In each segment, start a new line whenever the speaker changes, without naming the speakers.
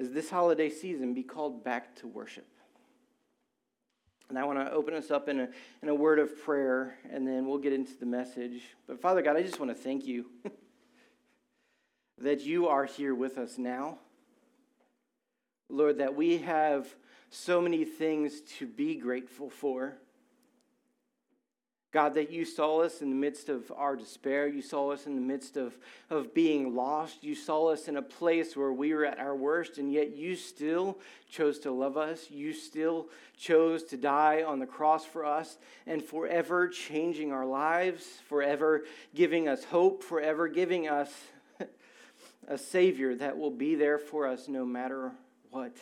is this holiday season be called back to worship. And I want to open us up in a, in a word of prayer, and then we'll get into the message. But Father God, I just want to thank you that you are here with us now. Lord, that we have so many things to be grateful for. God, that you saw us in the midst of our despair. You saw us in the midst of, of being lost. You saw us in a place where we were at our worst, and yet you still chose to love us. You still chose to die on the cross for us and forever changing our lives, forever giving us hope, forever giving us a Savior that will be there for us no matter what.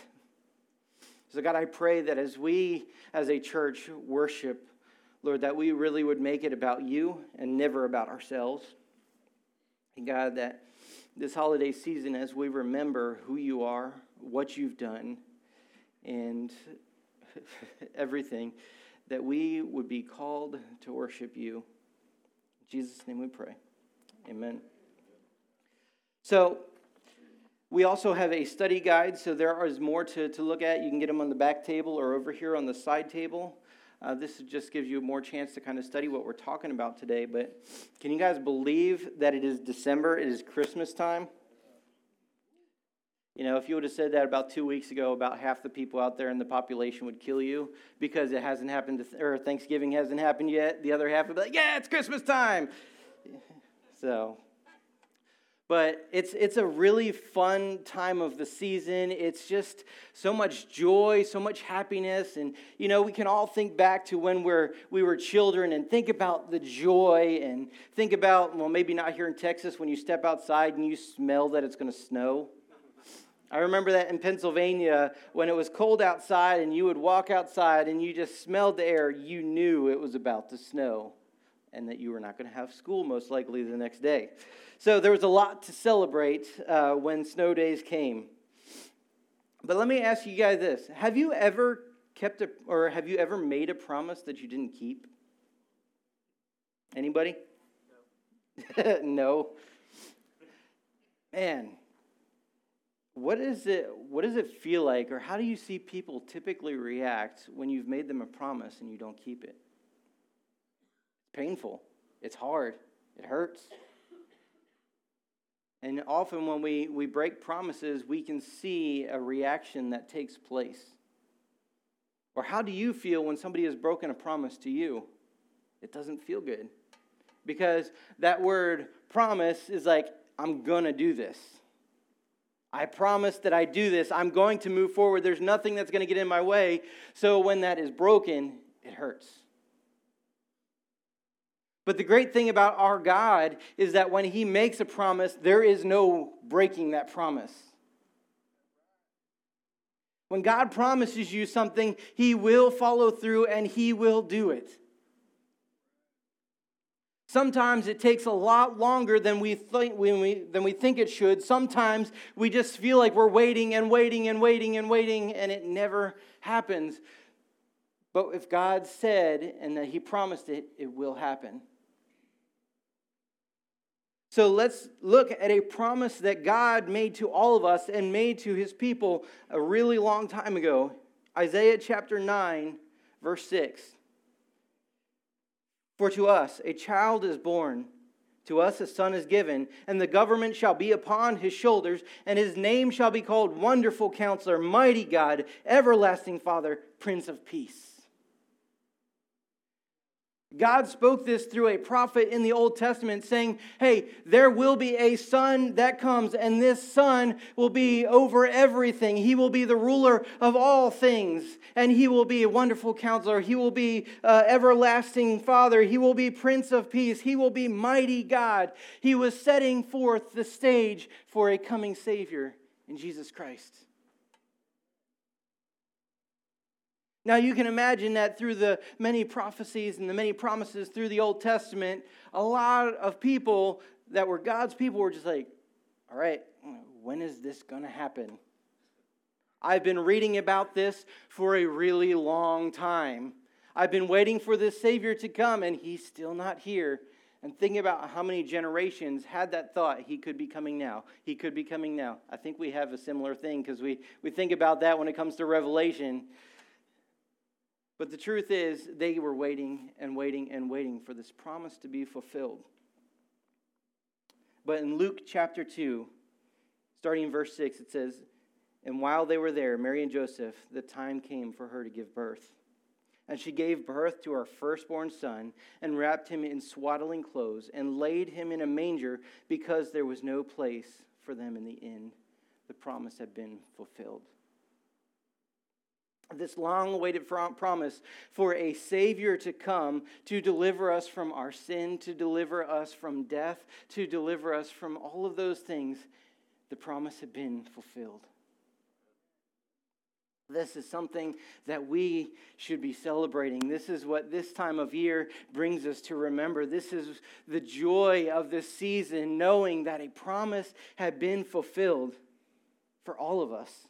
So, God, I pray that as we as a church worship, Lord, that we really would make it about you and never about ourselves. And God, that this holiday season, as we remember who you are, what you've done, and everything, that we would be called to worship you. In Jesus' name we pray. Amen. So, we also have a study guide, so there is more to, to look at. You can get them on the back table or over here on the side table. Uh, this just gives you more chance to kind of study what we're talking about today. But can you guys believe that it is December? It is Christmas time. You know, if you would have said that about two weeks ago, about half the people out there in the population would kill you because it hasn't happened, to, or Thanksgiving hasn't happened yet. The other half would be like, "Yeah, it's Christmas time." So but it's, it's a really fun time of the season. It's just so much joy, so much happiness. And, you know, we can all think back to when we're, we were children and think about the joy and think about, well, maybe not here in Texas when you step outside and you smell that it's going to snow. I remember that in Pennsylvania when it was cold outside and you would walk outside and you just smelled the air, you knew it was about to snow and that you were not going to have school most likely the next day. So there was a lot to celebrate uh, when snow days came. But let me ask you guys this Have you ever kept a, or have you ever made a promise that you didn't keep? Anybody? No. no. Man, what is it what does it feel like or how do you see people typically react when you've made them a promise and you don't keep it? It's painful. It's hard. It hurts. And often when we, we break promises, we can see a reaction that takes place. Or how do you feel when somebody has broken a promise to you? It doesn't feel good. Because that word promise is like, I'm going to do this. I promise that I do this. I'm going to move forward. There's nothing that's going to get in my way. So when that is broken, it hurts. But the great thing about our God is that when He makes a promise, there is no breaking that promise. When God promises you something, He will follow through and He will do it. Sometimes it takes a lot longer than we think, when we, than we think it should. Sometimes we just feel like we're waiting and waiting and waiting and waiting, and it never happens. But if God said and that He promised it, it will happen. So let's look at a promise that God made to all of us and made to his people a really long time ago. Isaiah chapter 9, verse 6. For to us a child is born, to us a son is given, and the government shall be upon his shoulders, and his name shall be called Wonderful Counselor, Mighty God, Everlasting Father, Prince of Peace. God spoke this through a prophet in the Old Testament saying, Hey, there will be a son that comes, and this son will be over everything. He will be the ruler of all things, and he will be a wonderful counselor. He will be uh, everlasting father. He will be prince of peace. He will be mighty God. He was setting forth the stage for a coming Savior in Jesus Christ. Now, you can imagine that through the many prophecies and the many promises through the Old Testament, a lot of people that were God's people were just like, all right, when is this going to happen? I've been reading about this for a really long time. I've been waiting for this Savior to come, and he's still not here. And thinking about how many generations had that thought, he could be coming now. He could be coming now. I think we have a similar thing because we, we think about that when it comes to Revelation. But the truth is, they were waiting and waiting and waiting for this promise to be fulfilled. But in Luke chapter 2, starting in verse 6, it says, And while they were there, Mary and Joseph, the time came for her to give birth. And she gave birth to her firstborn son, and wrapped him in swaddling clothes, and laid him in a manger, because there was no place for them in the inn. The promise had been fulfilled. This long awaited promise for a Savior to come to deliver us from our sin, to deliver us from death, to deliver us from all of those things, the promise had been fulfilled. This is something that we should be celebrating. This is what this time of year brings us to remember. This is the joy of this season, knowing that a promise had been fulfilled for all of us.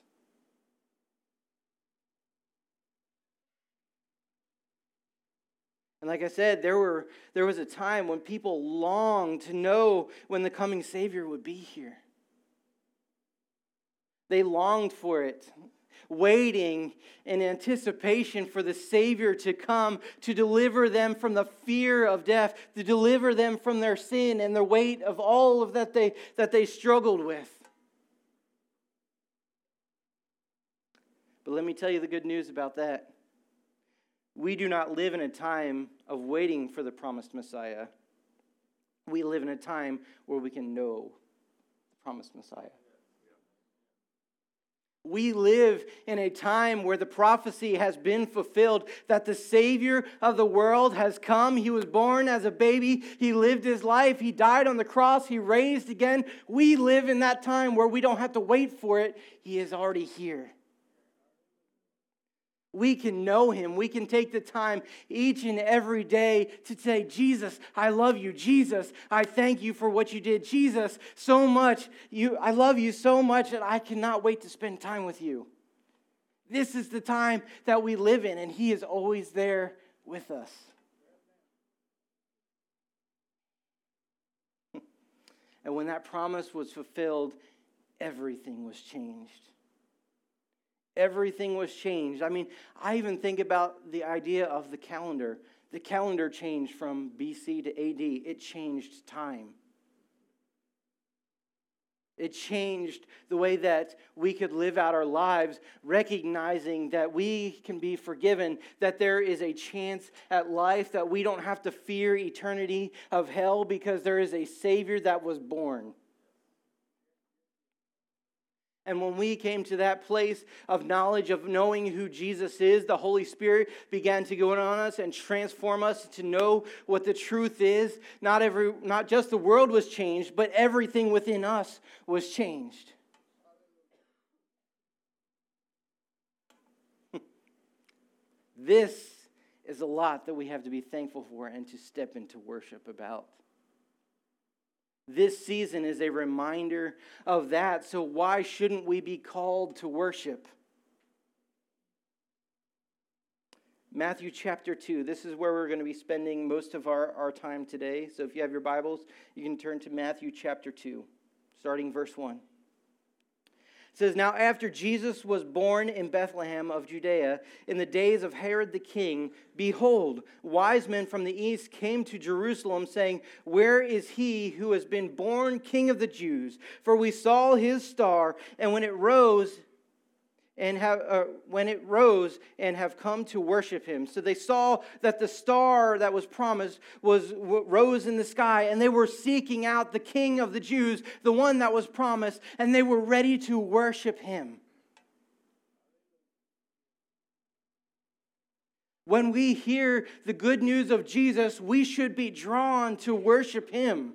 And like I said, there, were, there was a time when people longed to know when the coming Savior would be here. They longed for it waiting in anticipation for the Savior to come to deliver them from the fear of death, to deliver them from their sin and the weight of all of that they, that they struggled with. But let me tell you the good news about that. We do not live in a time of waiting for the promised Messiah. We live in a time where we can know the promised Messiah. We live in a time where the prophecy has been fulfilled that the Savior of the world has come. He was born as a baby. He lived his life. He died on the cross. He raised again. We live in that time where we don't have to wait for it. He is already here we can know him. We can take the time each and every day to say, Jesus, I love you. Jesus, I thank you for what you did. Jesus, so much. You, I love you so much that I cannot wait to spend time with you. This is the time that we live in, and he is always there with us. and when that promise was fulfilled, everything was changed everything was changed. I mean, I even think about the idea of the calendar. The calendar changed from BC to AD, it changed time. It changed the way that we could live out our lives, recognizing that we can be forgiven, that there is a chance at life, that we don't have to fear eternity of hell because there is a Savior that was born. And when we came to that place of knowledge, of knowing who Jesus is, the Holy Spirit began to go on us and transform us to know what the truth is. Not, every, not just the world was changed, but everything within us was changed. this is a lot that we have to be thankful for and to step into worship about. This season is a reminder of that. So, why shouldn't we be called to worship? Matthew chapter 2. This is where we're going to be spending most of our, our time today. So, if you have your Bibles, you can turn to Matthew chapter 2, starting verse 1 says, Now after Jesus was born in Bethlehem of Judea, in the days of Herod the king, behold, wise men from the east came to Jerusalem, saying, Where is he who has been born king of the Jews? For we saw his star, and when it rose, and have, uh, when it rose and have come to worship him. So they saw that the star that was promised was rose in the sky, and they were seeking out the King of the Jews, the one that was promised, and they were ready to worship him. When we hear the good news of Jesus, we should be drawn to worship him.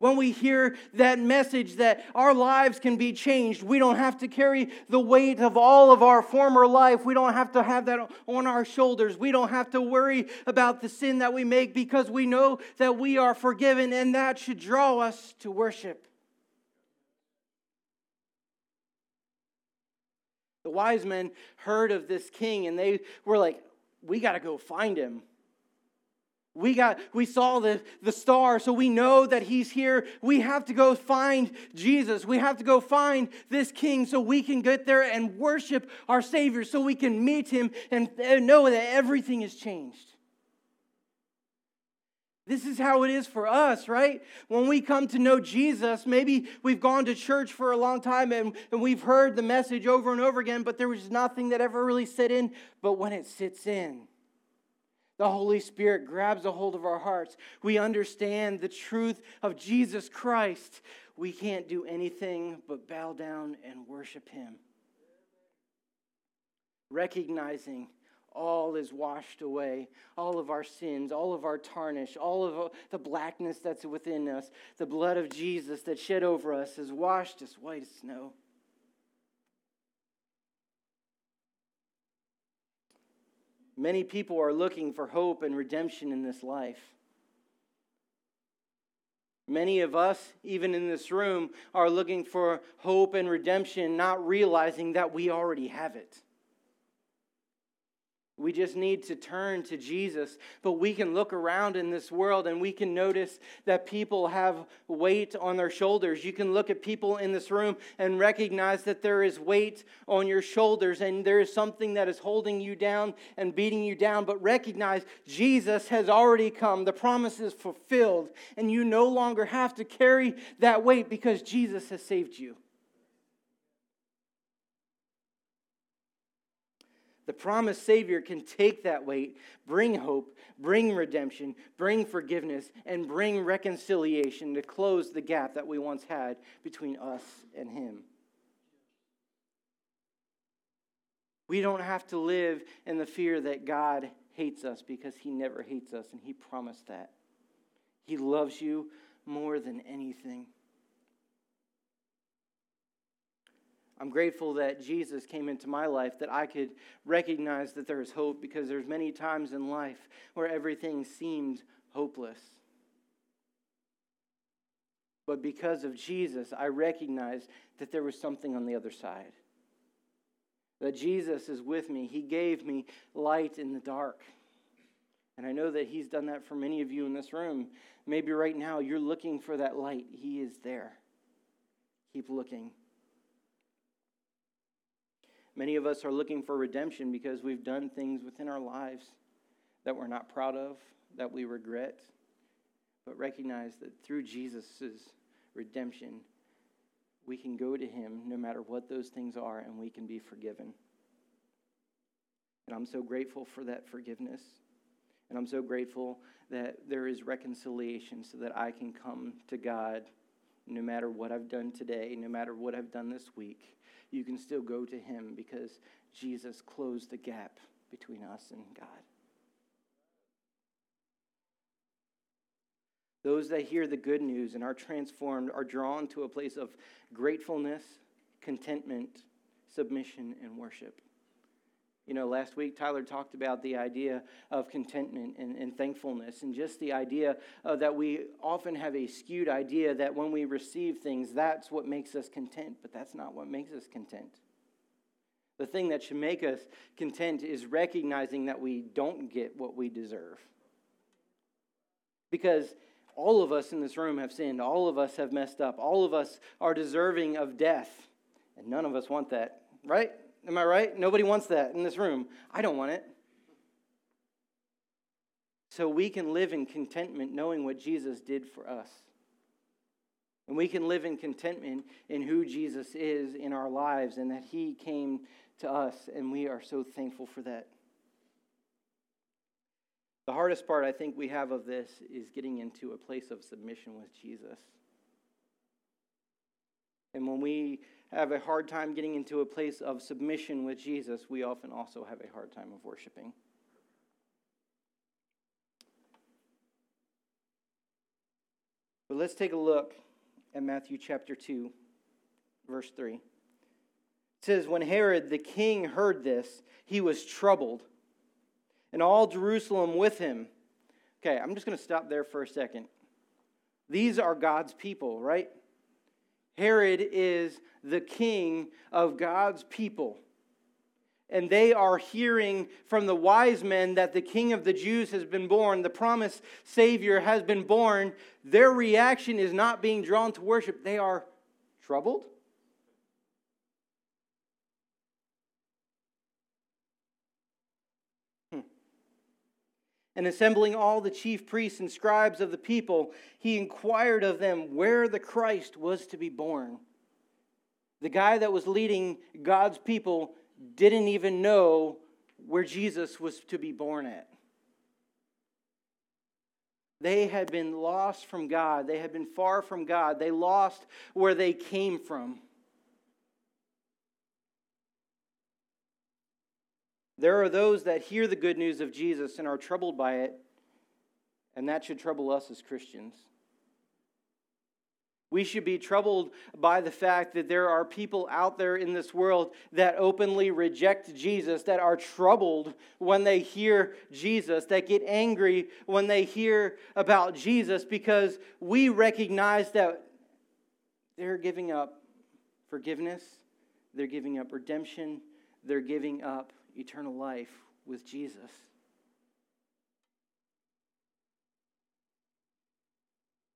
When we hear that message that our lives can be changed, we don't have to carry the weight of all of our former life. We don't have to have that on our shoulders. We don't have to worry about the sin that we make because we know that we are forgiven, and that should draw us to worship. The wise men heard of this king and they were like, We got to go find him. We got we saw the, the star, so we know that he's here. We have to go find Jesus. We have to go find this king so we can get there and worship our Savior, so we can meet him and know that everything has changed. This is how it is for us, right? When we come to know Jesus, maybe we've gone to church for a long time and, and we've heard the message over and over again, but there was nothing that ever really set in. But when it sits in, the Holy Spirit grabs a hold of our hearts. We understand the truth of Jesus Christ. We can't do anything but bow down and worship Him. Recognizing all is washed away. All of our sins, all of our tarnish, all of the blackness that's within us, the blood of Jesus that shed over us has washed us white as snow. Many people are looking for hope and redemption in this life. Many of us, even in this room, are looking for hope and redemption, not realizing that we already have it. We just need to turn to Jesus. But we can look around in this world and we can notice that people have weight on their shoulders. You can look at people in this room and recognize that there is weight on your shoulders and there is something that is holding you down and beating you down. But recognize Jesus has already come. The promise is fulfilled and you no longer have to carry that weight because Jesus has saved you. The promised Savior can take that weight, bring hope, bring redemption, bring forgiveness, and bring reconciliation to close the gap that we once had between us and Him. We don't have to live in the fear that God hates us because He never hates us, and He promised that. He loves you more than anything. I'm grateful that Jesus came into my life, that I could recognize that there is hope because there's many times in life where everything seemed hopeless. But because of Jesus, I recognized that there was something on the other side. That Jesus is with me. He gave me light in the dark. And I know that He's done that for many of you in this room. Maybe right now you're looking for that light. He is there. Keep looking. Many of us are looking for redemption because we've done things within our lives that we're not proud of, that we regret. But recognize that through Jesus' redemption, we can go to Him no matter what those things are and we can be forgiven. And I'm so grateful for that forgiveness. And I'm so grateful that there is reconciliation so that I can come to God no matter what I've done today, no matter what I've done this week you can still go to him because Jesus closed the gap between us and God. Those that hear the good news and are transformed are drawn to a place of gratefulness, contentment, submission, and worship. You know, last week Tyler talked about the idea of contentment and, and thankfulness, and just the idea uh, that we often have a skewed idea that when we receive things, that's what makes us content, but that's not what makes us content. The thing that should make us content is recognizing that we don't get what we deserve. Because all of us in this room have sinned, all of us have messed up, all of us are deserving of death, and none of us want that, right? Am I right? Nobody wants that in this room. I don't want it. So we can live in contentment knowing what Jesus did for us. And we can live in contentment in who Jesus is in our lives and that he came to us, and we are so thankful for that. The hardest part I think we have of this is getting into a place of submission with Jesus. And when we have a hard time getting into a place of submission with Jesus, we often also have a hard time of worshiping. But let's take a look at Matthew chapter 2, verse 3. It says, When Herod the king heard this, he was troubled, and all Jerusalem with him. Okay, I'm just going to stop there for a second. These are God's people, right? Herod is the king of God's people. and they are hearing from the wise men that the king of the Jews has been born, the promised Savior has been born, their reaction is not being drawn to worship. They are troubled. And assembling all the chief priests and scribes of the people, he inquired of them where the Christ was to be born. The guy that was leading God's people didn't even know where Jesus was to be born at. They had been lost from God. They had been far from God. They lost where they came from. There are those that hear the good news of Jesus and are troubled by it, and that should trouble us as Christians. We should be troubled by the fact that there are people out there in this world that openly reject Jesus, that are troubled when they hear Jesus, that get angry when they hear about Jesus because we recognize that they're giving up forgiveness, they're giving up redemption, they're giving up eternal life with Jesus.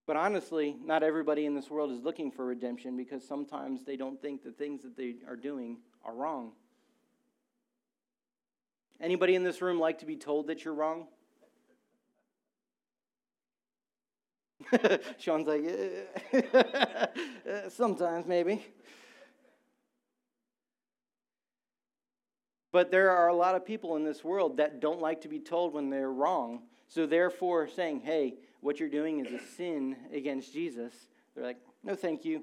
But honestly, not everybody in this world is looking for redemption because sometimes they don't think the things that they are doing are wrong. Anybody in this room like to be told that you're wrong? Sean's like, sometimes maybe. But there are a lot of people in this world that don't like to be told when they're wrong. So, therefore, saying, hey, what you're doing is a sin against Jesus, they're like, no, thank you.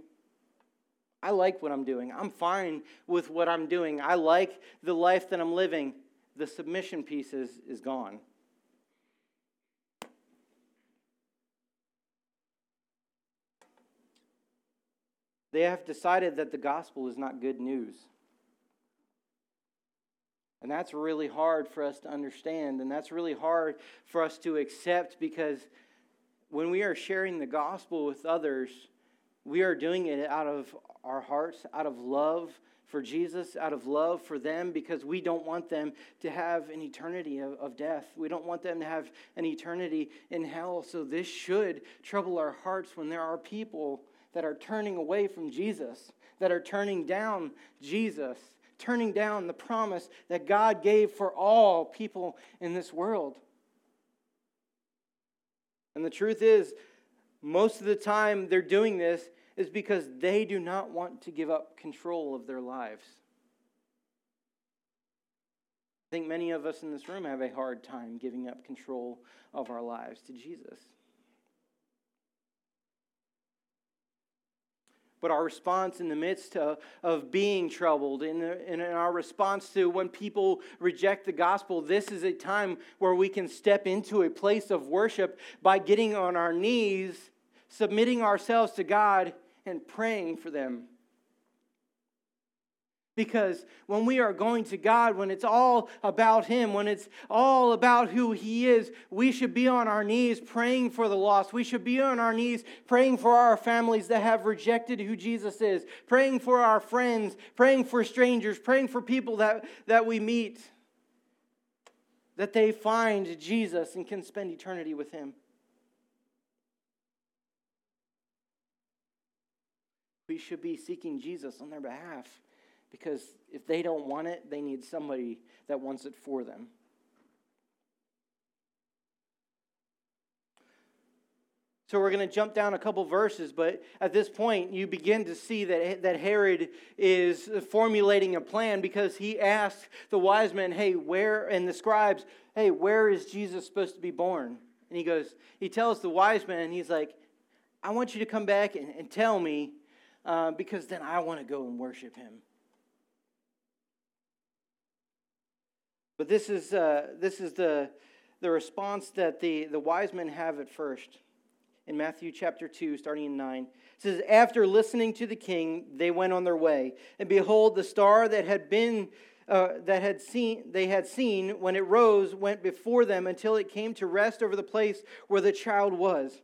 I like what I'm doing. I'm fine with what I'm doing. I like the life that I'm living. The submission piece is, is gone. They have decided that the gospel is not good news. And that's really hard for us to understand, and that's really hard for us to accept because when we are sharing the gospel with others, we are doing it out of our hearts, out of love for Jesus, out of love for them, because we don't want them to have an eternity of, of, death. We don't want them to have an eternity in hell. So, this should trouble our hearts when there are people that are turning away from Jesus, that are turning down Jesus, turning down the promise that God gave for all people in this world. And the truth is, most of the time they're doing this is because they do not want to give up control of their lives. I think many of us in this room have a hard time giving up control of our lives to Jesus. But our response in the midst of, of being troubled, in, the, in our response to when people reject the gospel, this is a time where we can step into a place of worship by getting on our knees, submitting ourselves to God, and praying for them. Because when we are going to God, when it's all about Him, when it's all about who He is, we should be on our knees praying for the lost. We should be on our knees praying for our families that have rejected who Jesus is, praying for our friends, praying for strangers, praying for people that, that we meet, that they find Jesus and can spend eternity with Him. We should be seeking Jesus on their behalf because if they don't want it, they need somebody that wants it for them. So we're going to jump down a couple verses, but at this point, you begin to see that, that Herod is formulating a plan because he asks the wise men, hey, where, and the scribes, hey, where is Jesus supposed to be born? And he goes, he tells the wise men, he's like, I want you to come back and, and tell me uh, because then I want to go and worship him. But this is, uh, this is the, the response that the, the wise men have at first. In Matthew chapter 2, starting in 9. It says, After listening to the king, they went on their way. And behold, the star that had been uh, that had seen they had seen when it rose went before them until it came to rest over the place where the child was.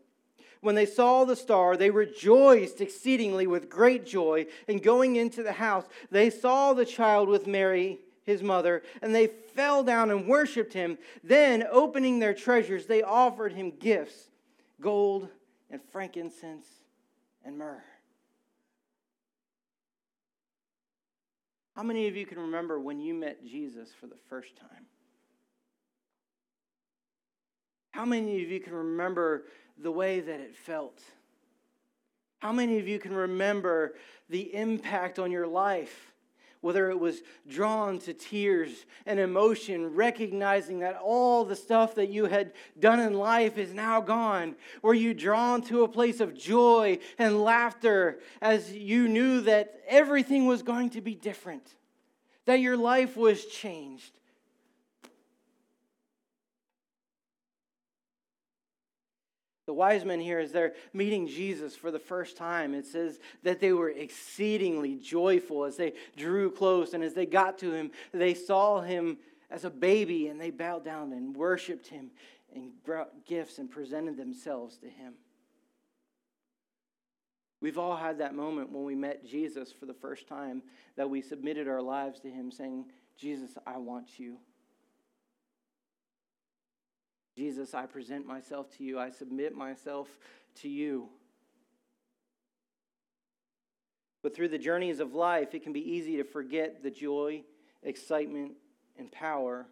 When they saw the star, they rejoiced exceedingly with great joy. And going into the house, they saw the child with Mary, his mother, and they fell down and worshiped him. Then, opening their treasures, they offered him gifts gold and frankincense and myrrh. How many of you can remember when you met Jesus for the first time? How many of you can remember the way that it felt? How many of you can remember the impact on your life? Whether it was drawn to tears and emotion, recognizing that all the stuff that you had done in life is now gone. Were you drawn to a place of joy and laughter as you knew that everything was going to be different, that your life was changed? The wise men here, as they're meeting Jesus for the first time, it says that they were exceedingly joyful as they drew close. And as they got to him, they saw him as a baby and they bowed down and worshiped him and brought gifts and presented themselves to him. We've all had that moment when we met Jesus for the first time that we submitted our lives to him, saying, Jesus, I want you. Jesus, I present myself to you. I submit myself to you. But through the journeys of life, it can be easy to forget the joy, excitement, and power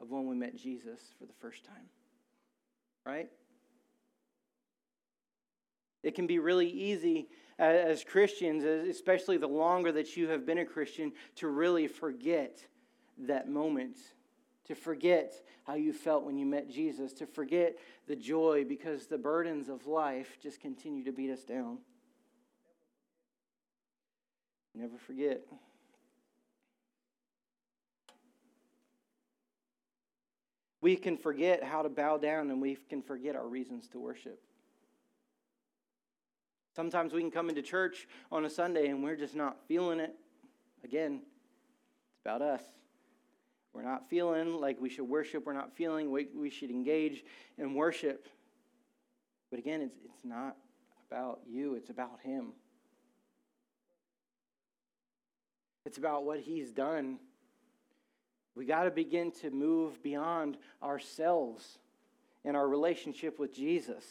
of when we met Jesus for the first time. Right? It can be really easy as Christians, especially the longer that you have been a Christian, to really forget that moment to forget how you felt when you met Jesus, to forget the joy because the burdens of life just continue to beat us down. Never forget. We can forget how to bow down and we can forget our reasons to worship. Sometimes we can come into church on a Sunday and we're just not feeling it. Again, it's about us. We're not feeling like we should worship. We're not feeling we, we should engage in worship. But again, it's, it's not about you, it's about Him. It's about what He's done. We got to begin to move beyond ourselves and our relationship with Jesus.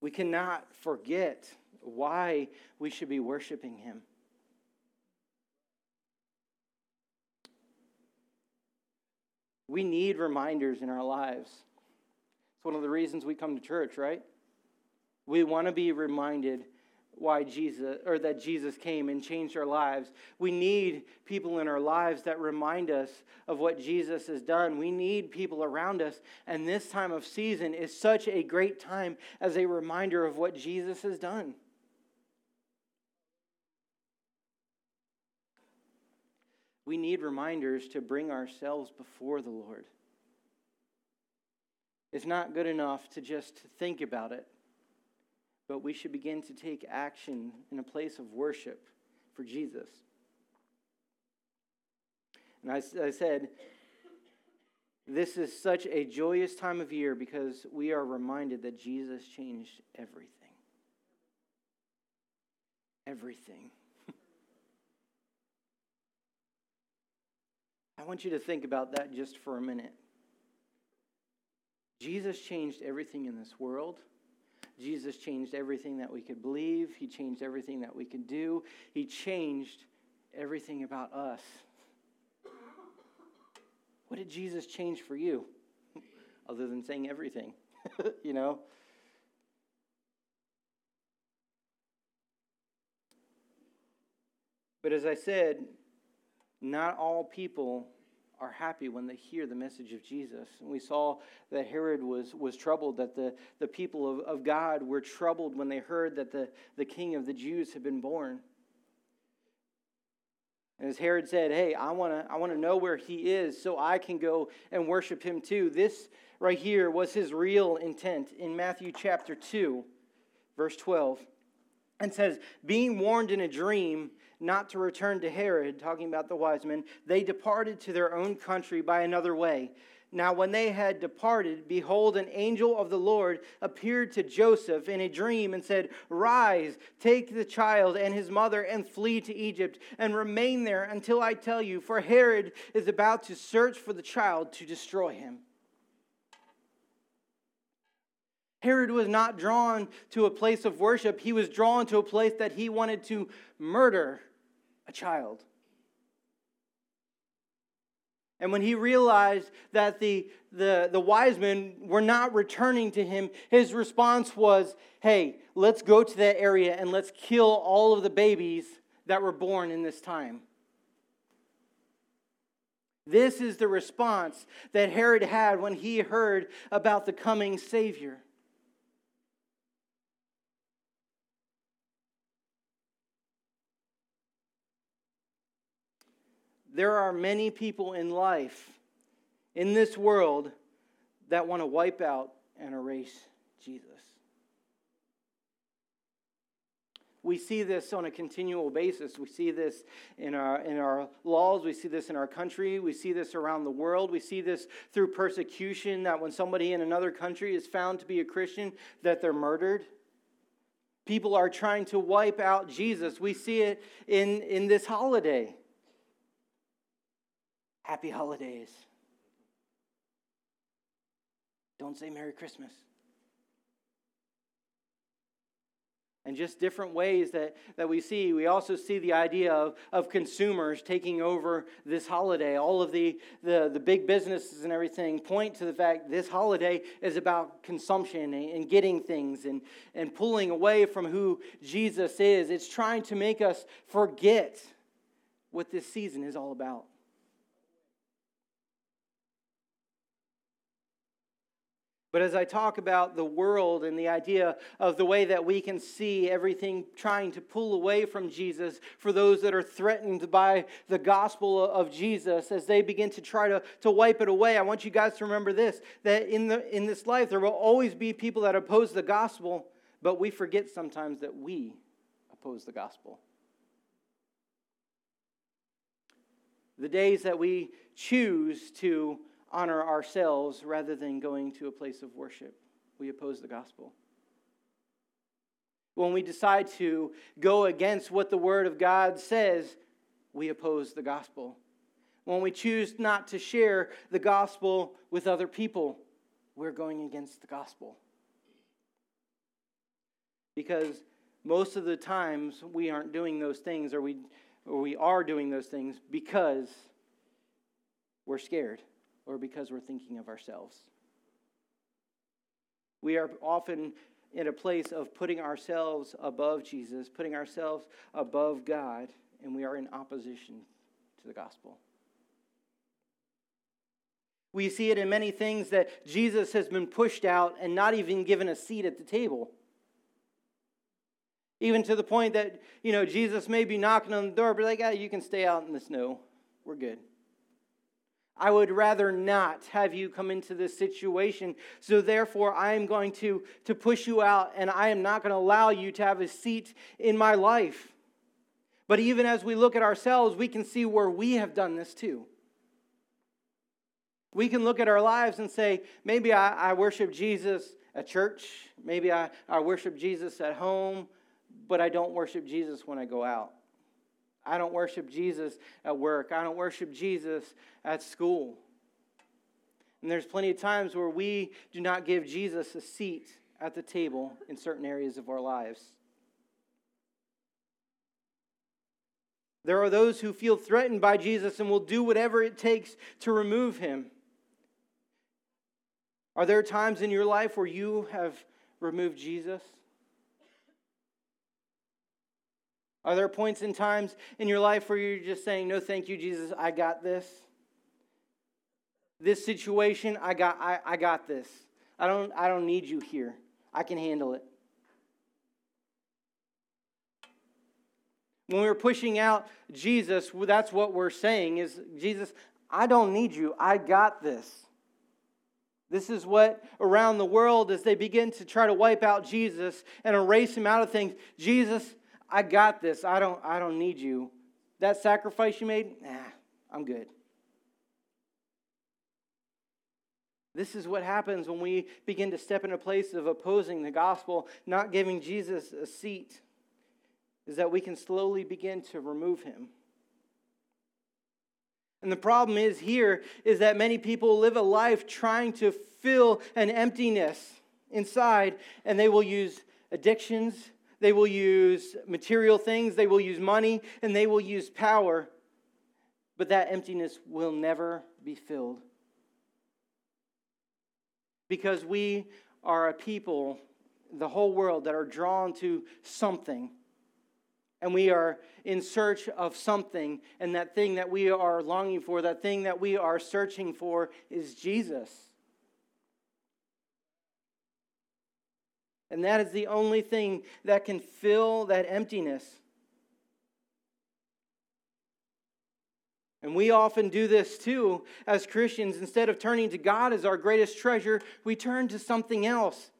We cannot forget why we should be worshiping Him. We need reminders in our lives. It's one of the reasons we come to church, right? We want to be reminded why Jesus or that Jesus came and changed our lives. We need people in our lives that remind us of what Jesus has done. We need people around us, and this time of season is such a great time as a reminder of what Jesus has done. We need reminders to bring ourselves before the Lord. It's not good enough to just think about it, but we should begin to take action in a place of worship for Jesus. And I, I said, this is such a joyous time of year because we are reminded that Jesus changed everything. Everything. I want you to think about that just for a minute. Jesus changed everything in this world. Jesus changed everything that we could believe. He changed everything that we could do. He changed everything about us. What did Jesus change for you? Other than saying everything, you know? But as I said, not all people are happy when they hear the message of Jesus. And we saw that Herod was, was troubled, that the, the people of, of God were troubled when they heard that the, the king of the Jews had been born. And as Herod said, Hey, I want to I wanna know where he is so I can go and worship him too. This right here was his real intent in Matthew chapter 2, verse 12. And says, Being warned in a dream not to return to Herod, talking about the wise men, they departed to their own country by another way. Now, when they had departed, behold, an angel of the Lord appeared to Joseph in a dream and said, Rise, take the child and his mother, and flee to Egypt, and remain there until I tell you, for Herod is about to search for the child to destroy him. Herod was not drawn to a place of worship, he was drawn to a place that he wanted to murder a child. And when he realized that the, the, the wise men were not returning to him, his response was, Hey, let's go to that area and let's kill all of the babies that were born in this time. This is the response that Herod had when he heard about the coming Savior. There are many people in life, in this world, that want to wipe out and erase Jesus. We see this on a continual basis. We see this in our, in our laws. We see this in our country. We see this around the world. We see this through persecution that when somebody in another country is found to be a Christian, that they're murdered. People are trying to wipe out Jesus. We see it in, in this holiday. Happy holidays. Don't say Merry Christmas. And just different ways that, that we see. We also see the idea of, of consumers taking over this holiday. All of the, the, the big businesses and everything point to the fact this holiday is about consumption and, and getting things and, and pulling away from who Jesus is. It's trying to make us forget what this season is all about. But as I talk about the world and the idea of the way that we can see everything trying to pull away from Jesus for those that are threatened by the gospel of Jesus, as they begin to try to, to wipe it away, I want you guys to remember this that in, the, in this life, there will always be people that oppose the gospel, but we forget sometimes that we oppose the gospel. The days that we choose to honor ourselves rather than going to a place of worship. We oppose the gospel. When we decide to go against what the Word of God says, we oppose the gospel. When we choose not to share the gospel with other people, we're going against the gospel. Because most of the times we aren't doing those things or we, or we are doing those things because we're scared or because we're thinking of ourselves. We are often in a place of putting ourselves above Jesus, putting ourselves above God, and we are in opposition to the gospel. We see it in many things that Jesus has been pushed out and not even given a seat at the table. Even to the point that, you know, Jesus may be knocking on the door, but like, ah, you can stay out in the snow. We're good. I would rather not have you come into this situation. So therefore, I am going to, to push you out and I am not going to allow you to have a seat in my life. But even as we look at ourselves, we can see where we have done this too. We can look at our lives and say, maybe I, I worship Jesus at church, maybe I, I worship Jesus at home, but I don't worship Jesus when I go out. I don't worship Jesus at work. I don't worship Jesus at school. And there's plenty of times where we do not give Jesus a seat at the table in certain areas of our lives. There are those who feel threatened by Jesus and will do whatever it takes to remove him. Are there times in your life where you have removed Jesus? Are there points and times in your life where you're just saying, No, thank you, Jesus, I got this? This situation, I got, I, I got this. I don't, I don't need you here. I can handle it. When we're pushing out Jesus, that's what we're saying is, Jesus, I don't need you. I got this. This is what around the world, as they begin to try to wipe out Jesus and erase him out of things, Jesus, I got this. I don't, I don't need you. That sacrifice you made, nah, I'm good. This is what happens when we begin to step in a place of opposing the gospel, not giving Jesus a seat, is that we can slowly begin to remove him. And the problem is here is that many people live a life trying to fill an emptiness inside, and they will use addictions, they will use material things, they will use money, and they will use power, but that emptiness will never be filled. Because we are a people, the whole world, that are drawn to something. And we are in search of something, and that thing that we are longing for, that thing that we are searching for, is Jesus. And that is the only thing that can fill that emptiness. And we often do this too as Christians. Instead of turning to God as our greatest treasure, we turn to something else.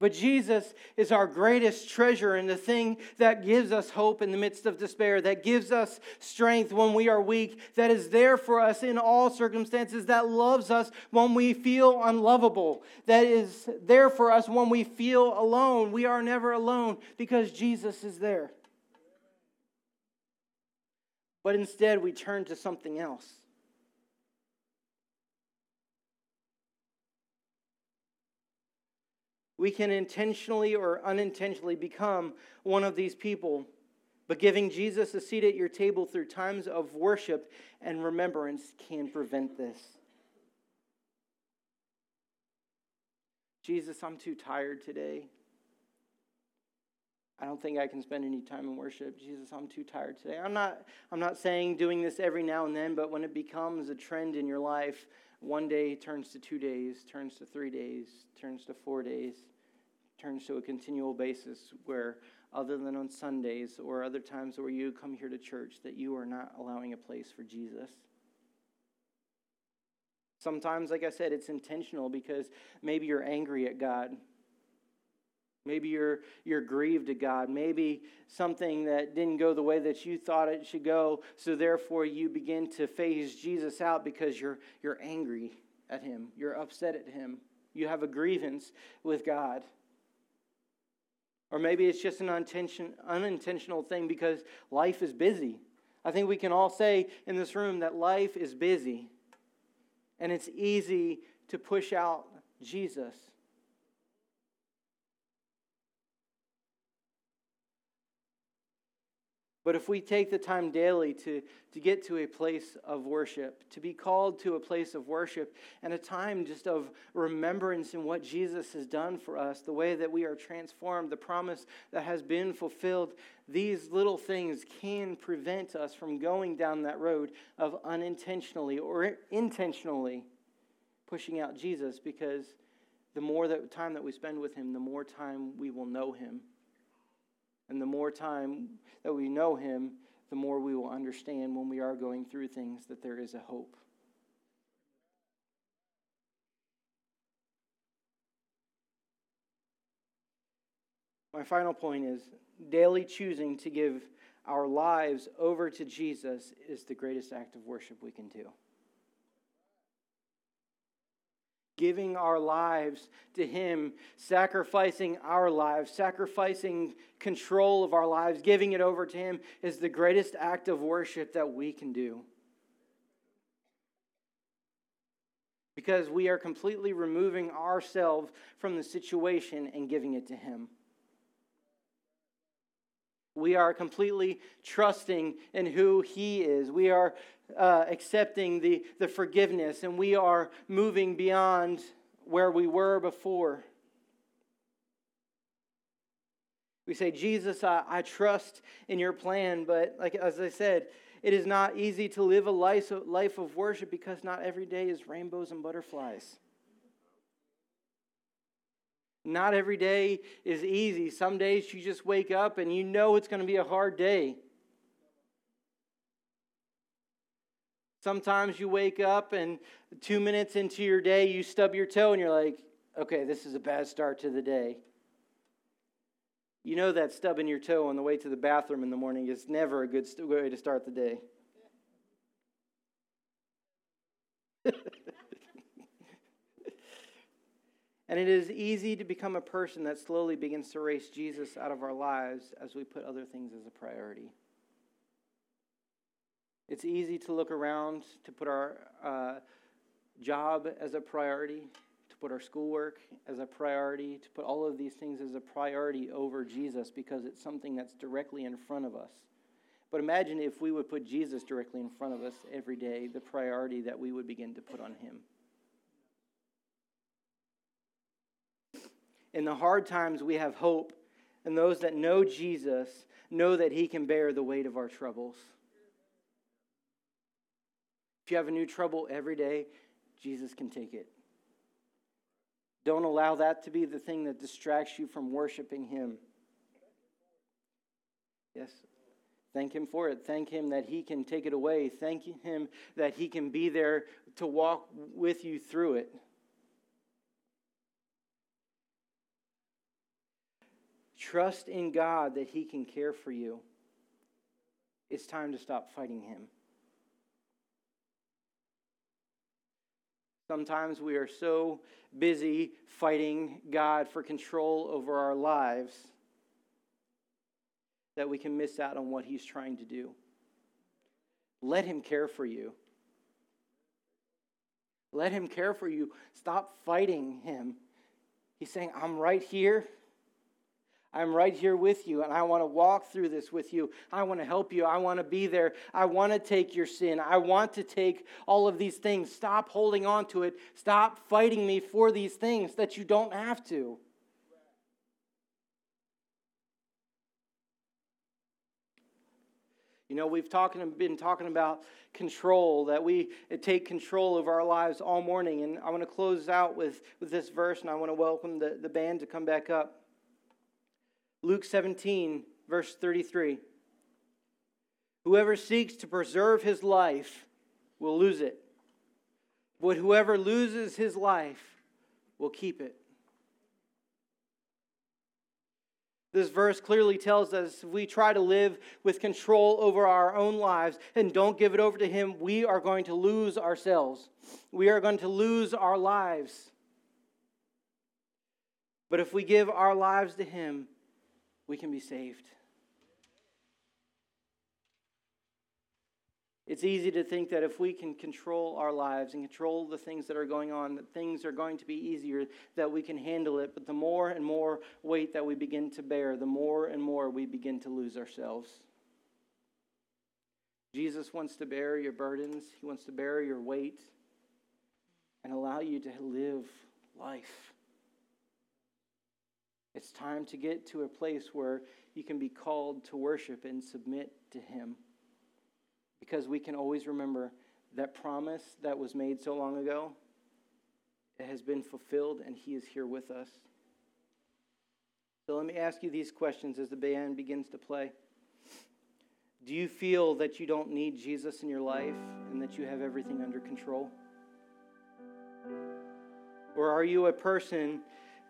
But Jesus is our greatest treasure and the thing that gives us hope in the midst of despair, that gives us strength when we are weak, that is there for us in all circumstances, that loves us when we feel unlovable, that is there for us when we feel alone. We are never alone because Jesus is there. But instead, we turn to something else. We can intentionally or unintentionally become one of these people. But giving Jesus a seat at your table through times of worship and remembrance can prevent this. Jesus, I'm too tired today. I don't think I can spend any time in worship. Jesus, I'm too tired today. I'm not, I'm not saying doing this every now and then, but when it becomes a trend in your life, one day turns to two days, turns to three days, turns to four days, turns to a continual basis where, other than on Sundays or other times where you come here to church, that you are not allowing a place for Jesus. Sometimes, like I said, it's intentional because maybe you're angry at God. Maybe you're, you're grieved at God. Maybe something that didn't go the way that you thought it should go. So therefore, you begin to phase Jesus out because you're, you're angry at him. You're upset at him. You have a grievance with God. Or maybe it's just an unintentional thing because life is busy. I think we can all say in this room that life is busy. And it's easy to push out Jesus. But if we take the time daily to, to get to a place of worship, to be called to a place of worship, and a time just of remembrance in what Jesus has done for us, the way that we are transformed, the promise that has been fulfilled, these little things can prevent us from going down that road of unintentionally or intentionally pushing out Jesus because the more that time that we spend with him, the more time we will know him and the more time that we know Him, the more we will understand when we are going through things that there is a hope. My final point is daily choosing to give our lives over to Jesus is the greatest act of worship we can do giving our lives to Him, sacrificing our lives, sacrificing control of our lives, giving it over to Him is the greatest act of worship that we can do. Because we are completely removing ourselves from the situation and giving it to Him. We are completely trusting in who He is. We are uh, accepting the, the forgiveness and we are moving beyond where we were before. We say, Jesus, I, I trust in your plan, but like as I said, it is not easy to live a life, life of worship because not every day is rainbows and butterflies. Not every day is easy. Some days you just wake up and you know it's going to be a hard day. Sometimes you wake up and two minutes into your day, you stub your toe and you're like, okay, this is a bad start to the day. You know that stubbing your toe on the way to the bathroom in the morning is never a good way to start the day. And it is easy to become a person that slowly begins to erase Jesus out of our lives as we put other things as a priority. It's easy to look around, to put our uh, job as a priority, to put our schoolwork as a priority, to put all of these things as a priority over Jesus because it's something that's directly in front of us. But imagine if we would put Jesus directly in front of us every day, the priority that we would begin to put on him. In the hard times, we have hope, and those that know Jesus know that he can bear the weight of our troubles. If you have a new trouble every day, Jesus can take it. Don't allow that to be the thing that distracts you from worshiping him. Yes. Thank Him for it. Thank Him that He can take it away. Thank Him that He can be there to walk with you through it. Trust in God that He can care for you. It's time to stop fighting Him. Sometimes we are so busy fighting God for control over our lives that we can miss out on what He's trying to do. Let Him care for you. Let Him care for you. Stop fighting Him. He's saying, I'm right here. I'm right here with you, and I want to walk through this with you. I want to help you. I want to be there. I want to take your sin. I want to take all of these things. Stop holding on to it. Stop fighting me for these things that you don't have to. You know, we've talking, been talking about control, that we uh, take control of our lives all morning. And I want to close out with, with this verse, and I want to welcome the, the band to come back up. Luke 17, verse 33. Whoever seeks to preserve his life will lose it, but whoever loses his life will keep it. This verse clearly tells us if we try to live with control over our own lives and don't give it over to Him, we are going to lose ourselves. We are going to lose our lives. But if we give our lives to Him, we can be saved. It's easy to think that if we can control our lives and control the things that are going on, that things are going to be easier, that we can handle it. But the more and more weight that we begin to bear, the more and more we begin to lose ourselves. Jesus wants to bear your burdens, He wants to bear your weight and allow you to live life. It's time to get to a place where you can be called to worship and submit to Him. Because we can always remember that promise that was made so long ago it has been fulfilled and he is here with us. So let me ask you these questions as the band begins to play. Do you feel that you don't need jesus in your life and that you have everything under control? Or are you a person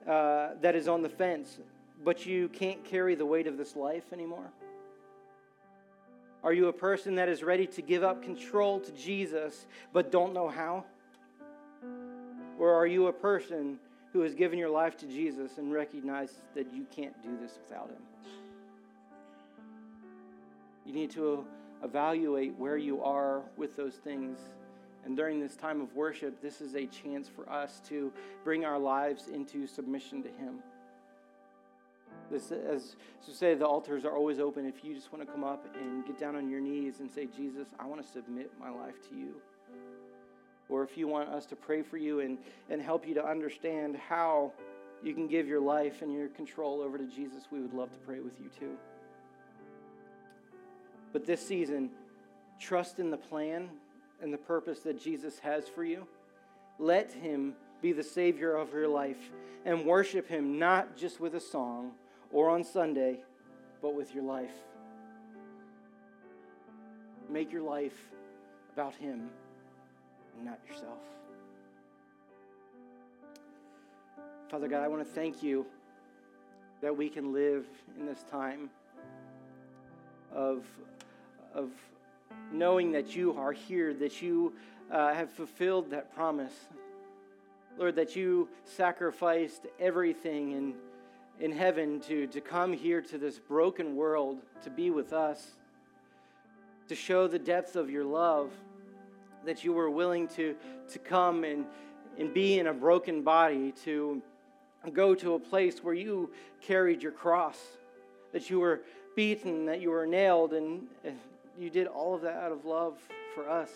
uh, that is on the fence but you can't carry the weight of this life anymore are you a person that is ready to give up control to Jesus but don't know how? Or are you a person who has given your life to Jesus and recognizes that you can't do this without Him? You need to evaluate where you are with those things. And during this time of worship, this is a chance for us to bring our lives into submission to Him. This, as to say, the altars are always open if you just want to come up and get down on your knees and say, Jesus, I want to submit my life to you. Or if you want us to pray for you and, and help you to understand how you can give your life and your control over to Jesus, we would love to pray with you too. But this season, trust in the plan and the purpose that Jesus has for you. Let Him be the Savior of your life and worship Him not just with a song or on Sunday, but with your life. Make your life about Him and not yourself. Father God, I want to thank you that we can live in this time of, of knowing that you are here, that you uh, have fulfilled that promise. Lord, that you sacrificed everything in, in heaven to, to come here to this broken world to be with us, to show the depth of your love, that you were willing to, to come and, and be in a broken body, to go to a place where you carried your cross, that you were beaten, that you were nailed, and you did all of that out of love for us.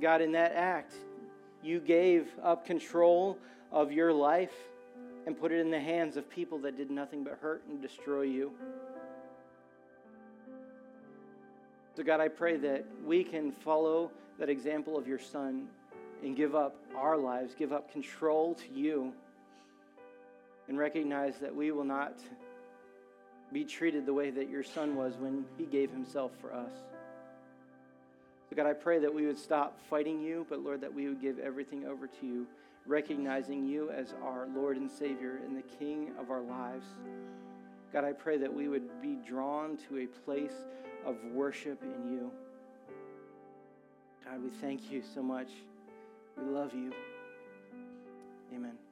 God, in that act, you gave up control of your life and put it in the hands of people that did nothing but hurt and destroy you. So, God, I pray that we can follow that example of your Son and give up our lives, give up control to you, and recognize that we will not be treated the way that your Son was when he gave himself for us. So, God, I pray that we would stop fighting you, but Lord, that we would give everything over to you, recognizing you as our Lord and Savior and the King of our lives. God, I pray that we would be drawn to a place of worship in you. God, we thank you so much. We love you. Amen.